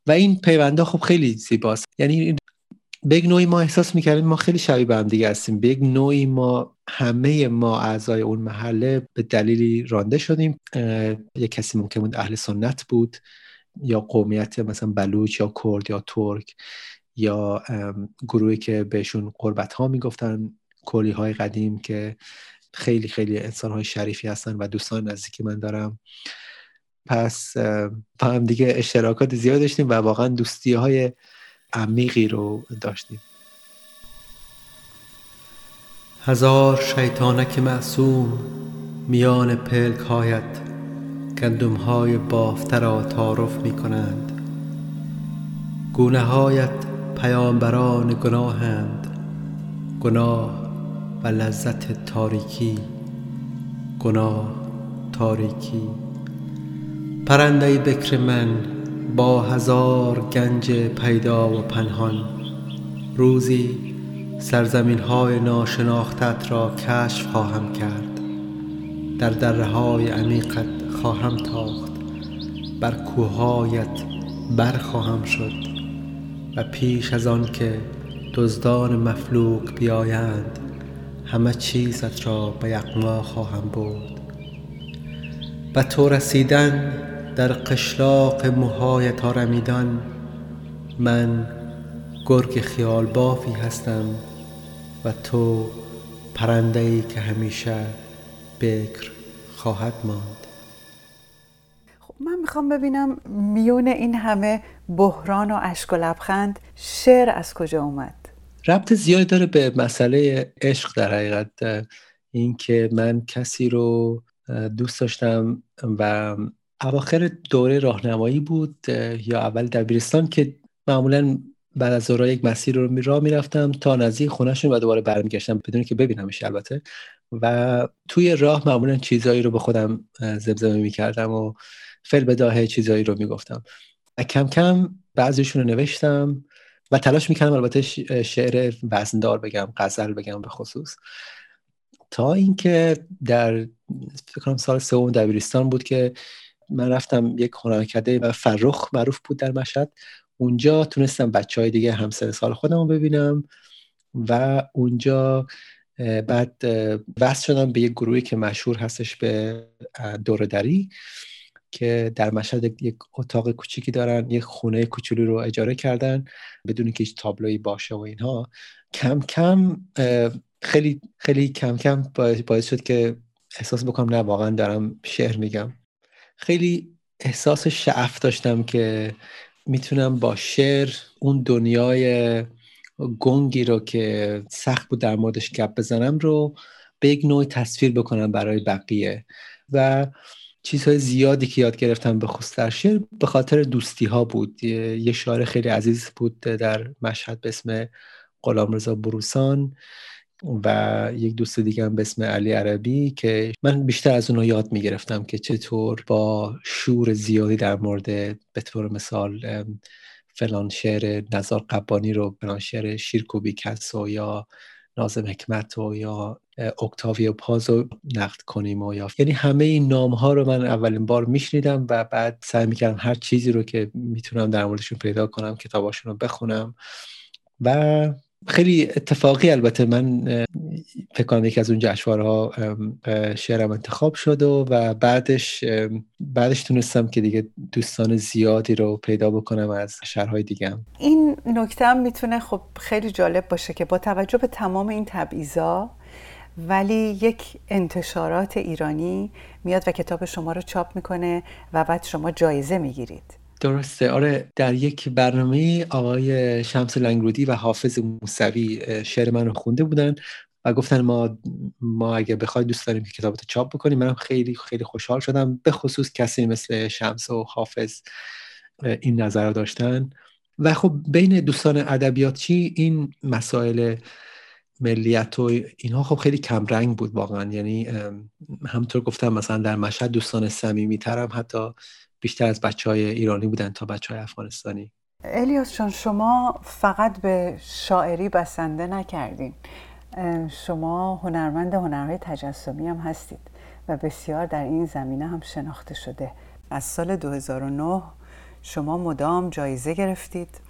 و این پیونده خب خیلی زیباست. یعنی به نوعی ما احساس می‌کردیم ما خیلی شبیه به هم دیگه هستیم. به نوعی ما همه ما اعضای اون محله به دلیلی رانده شدیم. یک کسی ممکن بود اهل سنت بود یا قومیت مثلا بلوچ یا کرد یا ترک یا گروهی که بهشون قربت ها می‌گفتن کلی های قدیم که خیلی خیلی انسان های شریفی هستن و دوستان نزدیکی من دارم. پس با هم دیگه اشتراکات زیاد داشتیم و واقعا دوستی های عمیقی رو داشتیم. هزار شیطانک معصوم میان پلک هایت گندم های بافته را تعارف می کنند گونه هایت پیامبران گناهند گناه لذت تاریکی گناه تاریکی. پرنده بکر من با هزار گنج پیدا و پنهان. روزی سرزمین های ناشناختت را کشف خواهم کرد. در دره های عمیقت خواهم تاخت. بر کوههایت بر خواهم شد. و پیش از آن که دزدان مفلوک بیایند همه چیزت را به یقما خواهم بود و تو رسیدن در قشلاق موهایت آرمیدن من گرگ خیال بافی هستم و تو پرنده ای که همیشه بکر خواهد ماند. خب من می‌خوام ببینم میون این همه بحران و اشک و لبخند شعر از کجا اومد؟ ربط زیادی داره به مسئله عشق در حقیقت. اینکه من کسی رو دوست داشتم و اواخر دوره راهنمایی بود یا اول دبیرستان که معمولا بعد از ظهر یک مسیر رو راه می‌رفتم تا نزدیک خونهشون و دوباره برمیگشتم بدون که ببینمش البته. و توی راه معمولا چیزایی رو به خودم زمزمه می‌کردم و فل بداهه چیزایی رو می‌گفتم. و کم کم بعضیشون رو نوشتم. و تلاش می‌کردم البته شعر وزندار بگم غزل بگم به خصوص. تا اینکه در فکر کنم سال سوم دبیرستان بود که من رفتم یک هنرکده فرخ معروف بود در مشهد. اونجا تونستم بچه های دیگه همسر سال خودم ببینم و اونجا بعد وصل شدم به یک گروهی که مشهور هستش به دوردری که در مشهد یک اتاق کوچیکی دارن یک خونه کوچولی رو اجاره کردن بدون که هیچ تابلویی باشه و اینها. کم کم خیلی خیلی کم کم باعث شد که احساس بکنم نه واقعا دارم شعر میگم. خیلی احساس شعف داشتم که می‌تونم با شعر اون دنیای گنگی رو که سخت بود در موردش گپ بزنم رو به یک نوع تصویر بکنم برای بقیه. و چیزهای زیادی که یاد گرفتم به خصوص در شعر به خاطر دوستی ها بود. یه شاعر خیلی عزیز بود در مشهد به اسم غلام رضا بروسان و یک دوست دیگه هم به اسم علی عربی که من بیشتر از اونها یاد می‌گرفتم که چطور با شور زیادی در مورد به طور مثال فلان شعر نظار قبانی رو فلان شعر شیرکوبی کسو یا نازم حکمت و یا اکتاویو پاز رو نقد کنیم و یا یعنی همه این نام ها رو من اولین بار میشنیدم و بعد سعی می‌کردم هر چیزی رو که می‌تونم در موردشون پیدا کنم کتاباشون رو بخونم و خیلی اتفاقی البته من فکر کنم یکی از اون جشنواره‌ها شعرم انتخاب شد و, و بعدش بعدش تونستم که دیگه دوستان زیادی رو پیدا بکنم از شهرهای دیگه این نکته هم می‌تونه خب خیلی جالب باشه که با توجه به تمام این تبعیضا ولی یک انتشارات ایرانی میاد و کتاب شما رو چاپ می‌کنه و بعد شما جایزه می‌گیرید. درسته. آره در یک برنامه آقای شمس لنگرودی و حافظ موسوی شعر من رو خونده بودن و گفتن ما ما اگه بخوای دوست داریم که کتابت چاپ بکنیم. منم خیلی خیلی خوشحال شدم. به خصوص کسی مثل شمس و حافظ این نظر داشتن. و خب بین دوستان ادبیاتی این مسائل ملیت و اینها خب خیلی کم رنگ بود واقعا. یعنی همطور گفتم مثلا در مشهد دوستان صمیمی ترم حتی بیشتر از بچه های ایرانی بودن تا بچه های افغانستانی. الیاس چون شما فقط به شاعری بسنده نکردین. شما هنرمند هنرهای تجسمی هم هستید و بسیار در این زمینه هم شناخته شده. از سال 2009 شما مدام جایزه گرفتید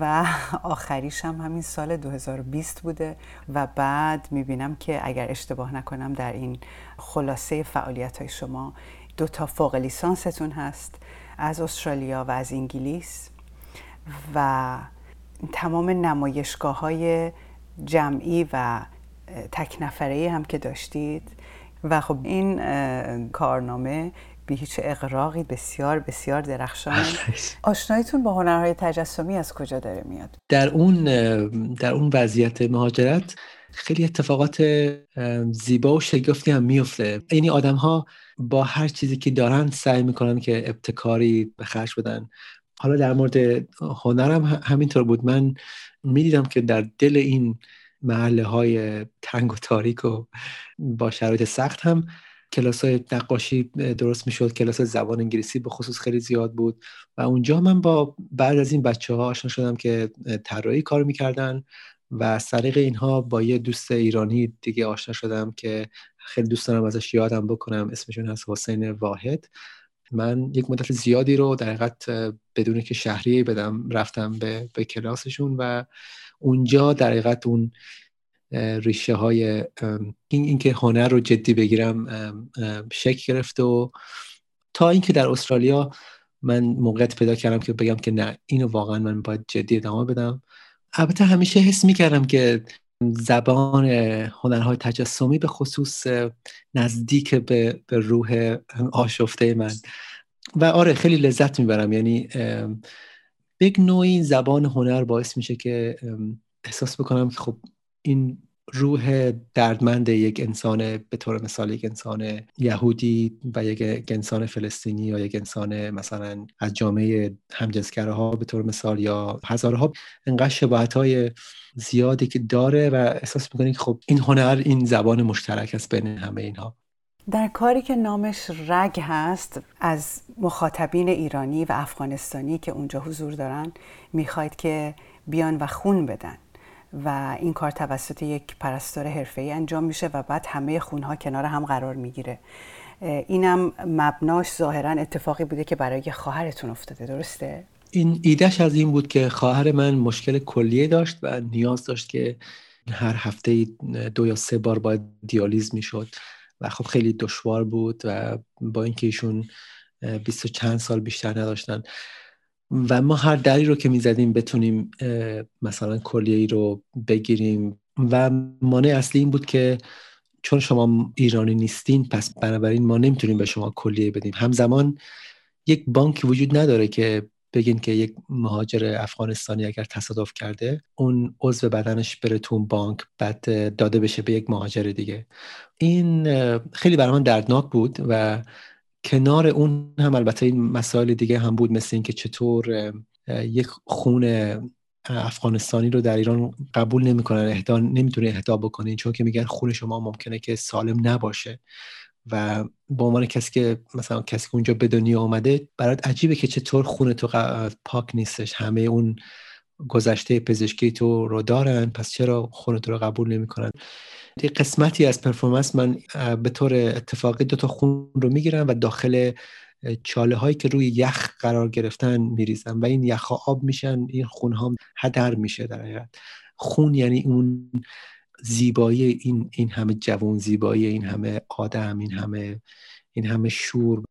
و آخریش هم همین سال 2020 بوده و بعد می‌بینم که اگر اشتباه نکنم در این خلاصه فعالیت های شما دو تا فوق لیسانستون هست از استرالیا و از انگلیس و تمام نمایشگاه های جمعی و تک نفره هم که داشتید. و خب این کارنامه به هیچ اقراقی بسیار بسیار درخشان. آشنایتون با هنرهای تجسمی از کجا داره میاد؟ در اون در اون وضعیت مهاجرت خیلی اتفاقات زیبا و شگفتی هم میفته. یعنی آدم ها با هر چیزی که دارن سعی می‌کنن که ابتکاری به خرج بدن. حالا در مورد هنرم همینطور بود. من می‌دیدم که در دل این محله های تنگ و تاریک و با شرایط سخت هم کلاس های نقاشی درست می‌شد. کلاس زبان انگلیسی به خصوص خیلی زیاد بود. و اونجا من با بعد از این بچه ها آشنا شدم که طراحی کار می‌کردن و از طریق اینها با یه دوست ایرانی دیگه آشنا شدم که خیلی دوست دارم ازش یادم بکنم. اسمشون هست حسین واحد. من یک مدت زیادی رو در حقیقت بدون که شهریه بدم رفتم به, به کلاسشون و اونجا در حقیقت اون ریشه های این اینکه هنر رو جدی بگیرم شکل گرفت و تا اینکه در استرالیا من موقعیت پیدا کردم که بگم که نه اینو واقعا من باید جدی ادامه بدم. البته همیشه حس می‌کردم که زبان هنرهای تجسمی به خصوص نزدیک به, به روح آشفته من. و آره خیلی لذت می‌برم. یعنی به نوعی زبان هنر باعث میشه که احساس بکنم که خب این روح دردمند یک انسان به طور مثال یک انسان یهودی و یک انسان فلسطینی یا یک انسان مثلا از جامعه همجنسگره ها به طور مثال یا هزارها انقدر شباهت های زیادی که داره و احساس می‌کنید که خب این هنر این زبان مشترک است بین همه اینها. در کاری که نامش رگ هست از مخاطبین ایرانی و افغانستانی که اونجا حضور دارن می‌خواید که بیان و خون بدن. و این کار توسط یک پرستار حرفه‌ای انجام میشه و بعد همه خونها کنار هم قرار می‌گیره. اینم مبناش ظاهرا اتفاقی بوده که برای خواهرتون افتاده درسته؟ این ایدهش از این بود که خواهر من مشکل کلیه داشت و نیاز داشت که هر هفته دو یا سه بار باید دیالیز می‌شد و خب خیلی دشوار بود و با اینکه ایشون بیست و چند سال بیشتر نداشتن. و ما هر دری رو که می‌زدیم بتونیم مثلا کلیه ای رو بگیریم. و مانع اصلی این بود که چون شما ایرانی نیستین پس بنابراین ما نمی‌تونیم به شما کلیه بدیم. همزمان یک بانک وجود نداره که بگین که یک مهاجر افغانستانی اگر تصادف کرده اون عضو بدنش بره تو بانک بعد داده بشه به یک مهاجر دیگه. این خیلی برای من دردناک بود و کنار اون هم البته این مسائل دیگه هم بود مثل اینکه چطور یک خون افغانستانی رو در ایران قبول نمی‌کنن اهدا نمی‌تونه اهدا بکنین چون که میگن خون شما ممکنه که سالم نباشه و به عنوان کسی که مثلا کسی که اونجا به دنیا آمده برات عجیبه که چطور خون تو پاک نیستش. همه اون گذشته پزشکی تو رو دارن پس چرا خون تو رو قبول نمی‌کنن؟ یه قسمتی از پرفورمنس من به طور اتفاقی دو تا خون رو می‌گیرم و داخل چاله هایی که روی یخ قرار گرفتن میریزم و این یخ آب میشن این خون ها هدر میشه در حقیقت. خون یعنی اون زیبایی این این همه جوان زیبایی این همه آدم این همه این همه شور.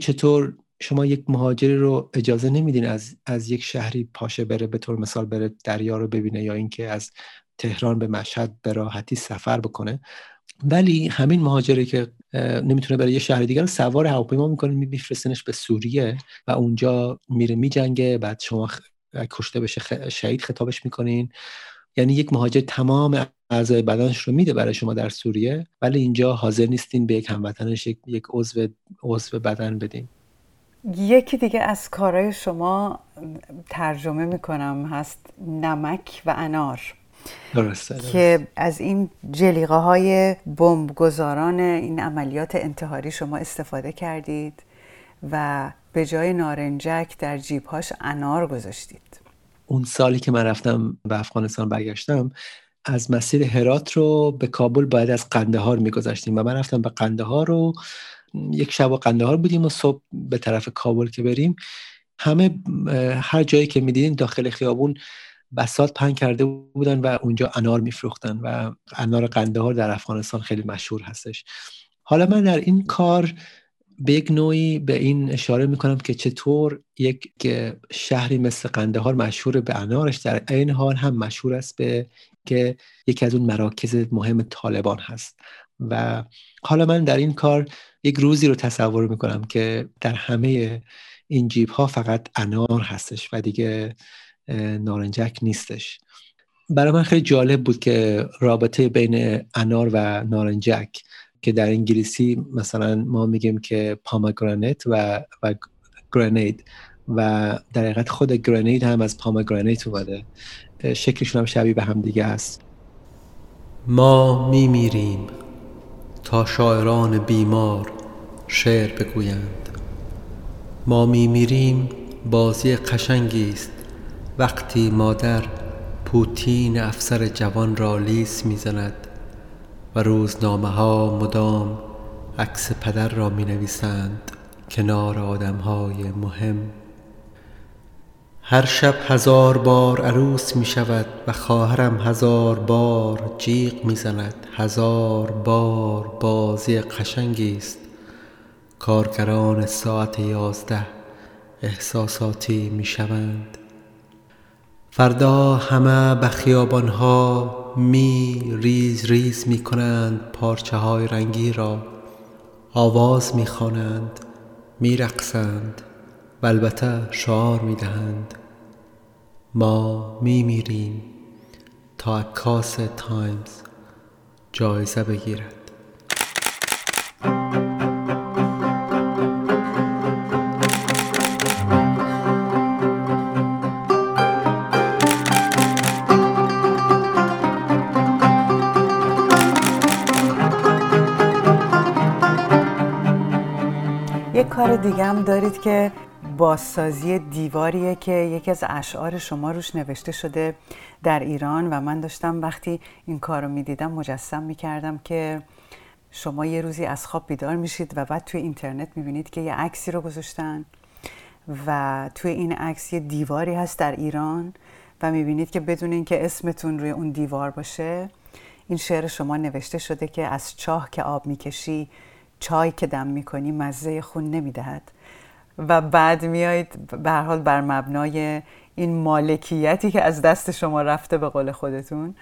چطور شما یک مهاجری رو اجازه نمیدین از از یک شهری پاشه بره به طور مثال بره دریا رو ببینه یا اینکه از تهران به مشهد به راحتی سفر بکنه. ولی همین مهاجری که نمی‌تونه برای یه شهر دیگر سوار هواپیما می‌کنه میفرستنش به سوریه و اونجا میره میجنگه. بعد شما کشته بشه شهید خطابش می‌کنین. یعنی یک مهاجر تمام اعضای بدنش رو میده برای شما در سوریه ولی اینجا حاضر نیستین به یک هموطنش یک عضو عضو بدن بدین. یکی دیگه از کارهای شما ترجمه می‌کنم هست نمک و انار. درسته, که از این جلیقه های بمبگذاران این عملیات انتحاری شما استفاده کردید و به جای نارنجک در جیبهاش انار گذاشتید. اون سالی که من رفتم به افغانستان برگشتم از مسیر هرات رو به کابل باید از قندهار میگذاشتیم و من رفتم به قندهار رو یک شب و قندهار بودیم و صبح به طرف کابل که بریم همه هر جایی که می‌دیدیم داخل خیابون بسات پنگ کرده بودن و اونجا انار میفروختن و انار قندهار در افغانستان خیلی مشهور هستش. حالا من در این کار به یک نوعی به این اشاره می‌کنم که چطور یک شهری مثل قندهار مشهور به انارش در این حال هم مشهور است به که یکی از اون مراکز مهم طالبان هست. و حالا من در این کار یک روزی رو تصور می‌کنم که در همه این جیب ها فقط انار هستش و دیگه نارنجک نیستش. برای من خیلی جالب بود که رابطه بین انار و نارنجک که در انگلیسی مثلا ما میگیم که پاماگرانیت و و گرانید و در حقیقت خود گرانید هم از پاماگرانیت اومده. شکلشون هم شبیه به هم دیگه است. ما می میریم تا شاعران بیمار شعر بگویند. ما می میریم بازی قشنگی است. وقتی مادر پوتین افسر جوان را لیس می‌زند و روزنامه ها مدام عکس پدر را می نویسند کنار آدم های مهم. هر شب هزار بار عروس می شود و خواهرم هزار بار جیغ می زند. هزار بار بازی قشنگی است. کارگران ساعت یازده احساساتی می شوند. فردا همه به خیابانها می ریز ریز می کنند پارچه های رنگی را. آواز می خوانند می رقصند. و البته شعار می دهند ما می میریم تا عکاس تایمز جایزه بگیرد. بازسازی دیواریه که یکی از اشعار شما روش نوشته شده در ایران و من داشتم وقتی این کار رو می‌دیدم مجسم می‌کردم که شما یه روزی از خواب بیدار میشید و بعد توی اینترنت می‌بینید که یه عکسی رو گذاشتن و توی این عکس یه دیواری هست در ایران و می‌بینید که بدون اینکه اسمتون روی اون دیوار باشه این شعر شما نوشته شده که از چاه که آب می‌کشی چای که دم می‌کنی مزه خون نمی‌دهد. و بعد میایید به حال بر مبنای این مالکیتی که از دست شما رفته به قول خودتون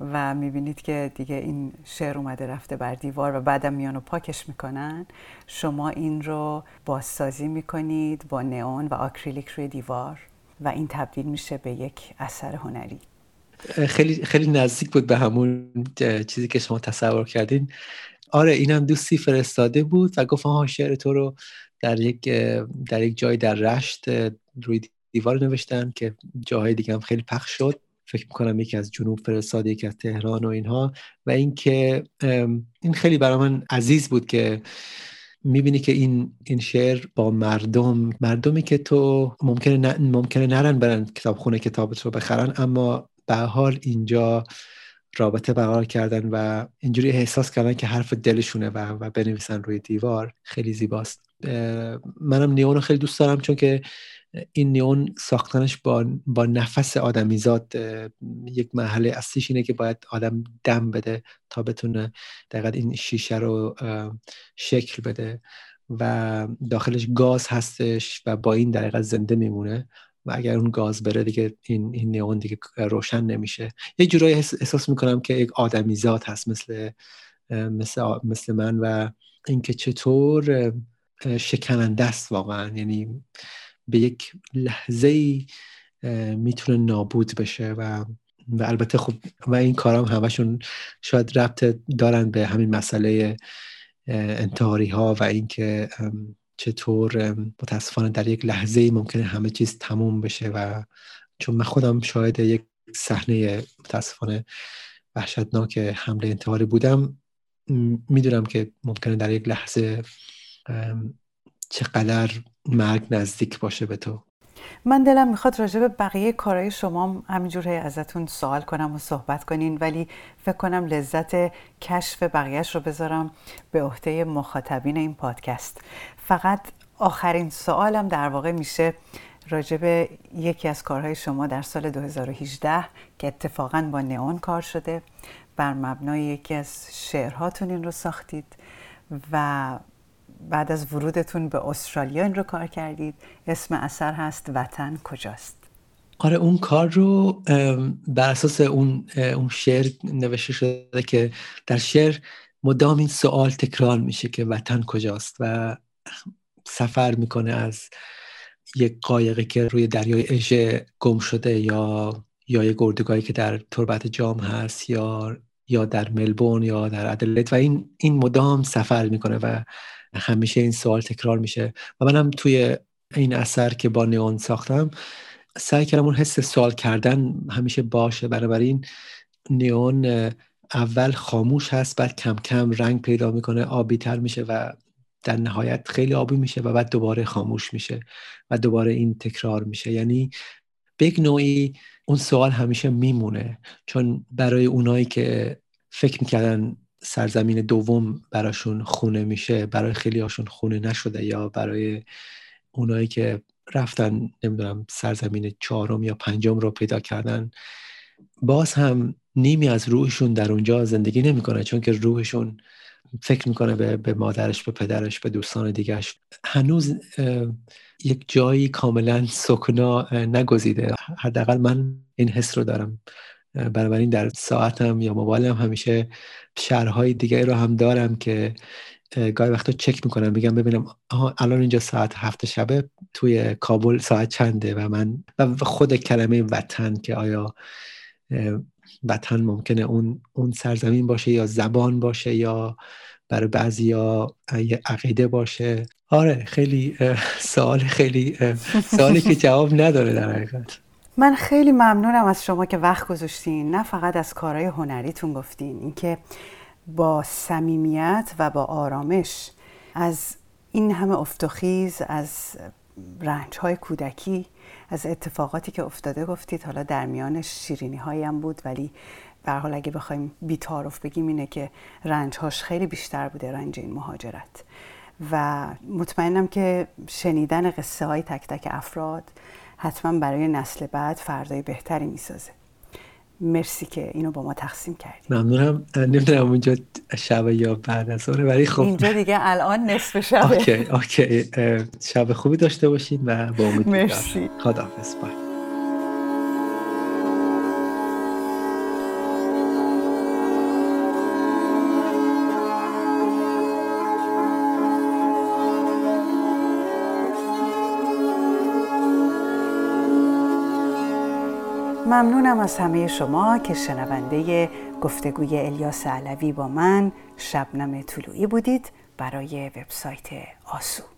و می‌بینید که دیگه این شعر اومده رفته بر دیوار و بعدم میان و پاکش می‌کنن شما این رو بازسازی می‌کنید با نئون و آکریلیک روی دیوار و این تبدیل میشه به یک اثر هنری. خیلی خیلی نزدیک بود به همون چیزی که شما تصور کردین. آره اینم دوستی فرستاده بود و گفت ها شعر تو رو در یک در یک جای در رشت روی دیوار نوشتن که جاهای دیگه هم خیلی پخش شد. فکر می‌کنم یکی از جنوب فرستاد یکی از تهران و اینها. و اینکه این خیلی برای من عزیز بود که می‌بینی که این این شعر با مردم مردمی که تو ممکنه ممکنه نرن برن کتابخونه کتابت رو بخرن اما به حال اینجا رابطه برقرار کردن و اینجوری احساس کردن که حرف دلشونه و, و بنویسن روی دیوار خیلی زیباست. منم نیون رو خیلی دوست دارم چون که این نیون ساختنش با, با نفس آدمیزاد یک محله اصلیش اینه که باید آدم دم بده تا بتونه دقیقا این شیشه رو شکل بده و داخلش گاز هستش و با این دقیقا زنده میمونه و اگر اون گاز بره دیگه این این نیون دیگه روشن نمیشه. یه جورایی احساس می‌کنم که یک آدمیزاد هست مثل مثل مثل من و اینکه چطور شکننده است واقعا. یعنی به یک لحظه ای می‌تونه نابود بشه و و البته خب و این کارام همشون شاید ربط دارن به همین مسئله انتحاری ها و اینکه چطور متاسفانه در یک لحظه ای ممکنه همه چیز تموم بشه و چون من خودم شاید یک صحنه متاسفانه وحشتناک حمله انتحاری بودم می‌دونم که ممکنه در یک لحظه چقدر مرگ نزدیک باشه به تو؟ من دلم می‌خواد راجع به بقیه کارهای شما همینجور ازتون سوال کنم و صحبت کنین ولی فکر کنم لذت کشف بقیهش رو بذارم به عهده مخاطبین این پادکست. فقط آخرین سوالم در واقع میشه راجع به یکی از کارهای شما در سال 2018 که اتفاقا با نئون کار شده. بر مبنای یکی از شعرهاتون این رو ساختید و بعد از ورودتون به استرالیا این رو کار کردید. اسم اثر هست وطن کجاست؟ آره اون کار رو بر اساس اون اون شعر نوشته شده که در شعر مدام این سوال تکرار میشه که وطن کجاست و سفر می‌کنه از یک قایقی که روی دریای اژه گم شده یا یا یک گردگاهی که در تربت جام هست یا یا در ملبورن یا در ادلت و این این مدام سفر می‌کنه و همیشه این سوال تکرار میشه. و منم توی این اثر که با نیون ساختم سعی کردم اون حس سوال کردن همیشه باشه. بنابراین نیون اول خاموش هست بعد کم کم رنگ پیدا می‌کنه آبی تر میشه و در نهایت خیلی آبی میشه و بعد دوباره خاموش میشه و دوباره این تکرار میشه. یعنی به نوعی اون سوال همیشه میمونه. چون برای اونایی که فکر می‌کردن سرزمین دوم براشون خونه میشه برای خیلی هاشون خونه نشده یا برای اونایی که رفتن نمی‌دونم سرزمین چهارم یا پنجم رو پیدا کردن باز هم نیمی از روحشون در اونجا زندگی نمی‌کنه چون که روحشون فکر می‌کنه به, به مادرش به پدرش به دوستان دیگرش هنوز یک جایی کاملا سکنا نگزیده. حداقل من این حس رو دارم. بنابراین در ساعتم یا موبایلم همیشه شهرهای دیگه رو هم دارم که گاهی وقتا چک می‌کنم میگم ببینم الان اینجا ساعت هفت شبه توی کابل ساعت چنده و من و خود کلمه وطن که آیا وطن ممکنه اون اون سرزمین باشه یا زبان باشه یا برای بعضی یا عقیده باشه. آره خیلی سوال خیلی سوالی که جواب نداره در حقیقت. من خیلی ممنونم از شما که وقت گذاشتین نه فقط از کارهای هنریتون گفتین اینکه با صمیمیت و با آرامش از این همه افتخیز از رنج های کودکی از اتفاقاتی که افتاده گفتید. حالا در میانش شیرینی هم بود ولی به حال اگه بخوایم بیتارف بگیم اینه که رنج هاش خیلی بیشتر بوده رنج این مهاجرت. و مطمئنم که شنیدن قصه های تک تک افراد حتما برای نسل بعد فردای بهتری می‌سازه. مرسی که اینو با ما تقسیم کردیم ممنونم. نمی‌دونم اونجا شب یا بعد از ظهر ولی خب. اینجا دیگه الان نصف شبه. اوکی اوکی. شب خوبی داشته باشید و با امید مرسی. خداحافظ. بای ممنونم از همه شما که شنونده گفتگوی الیاس علوی با من شبنم طلوعی بودید برای وبسایت آسو.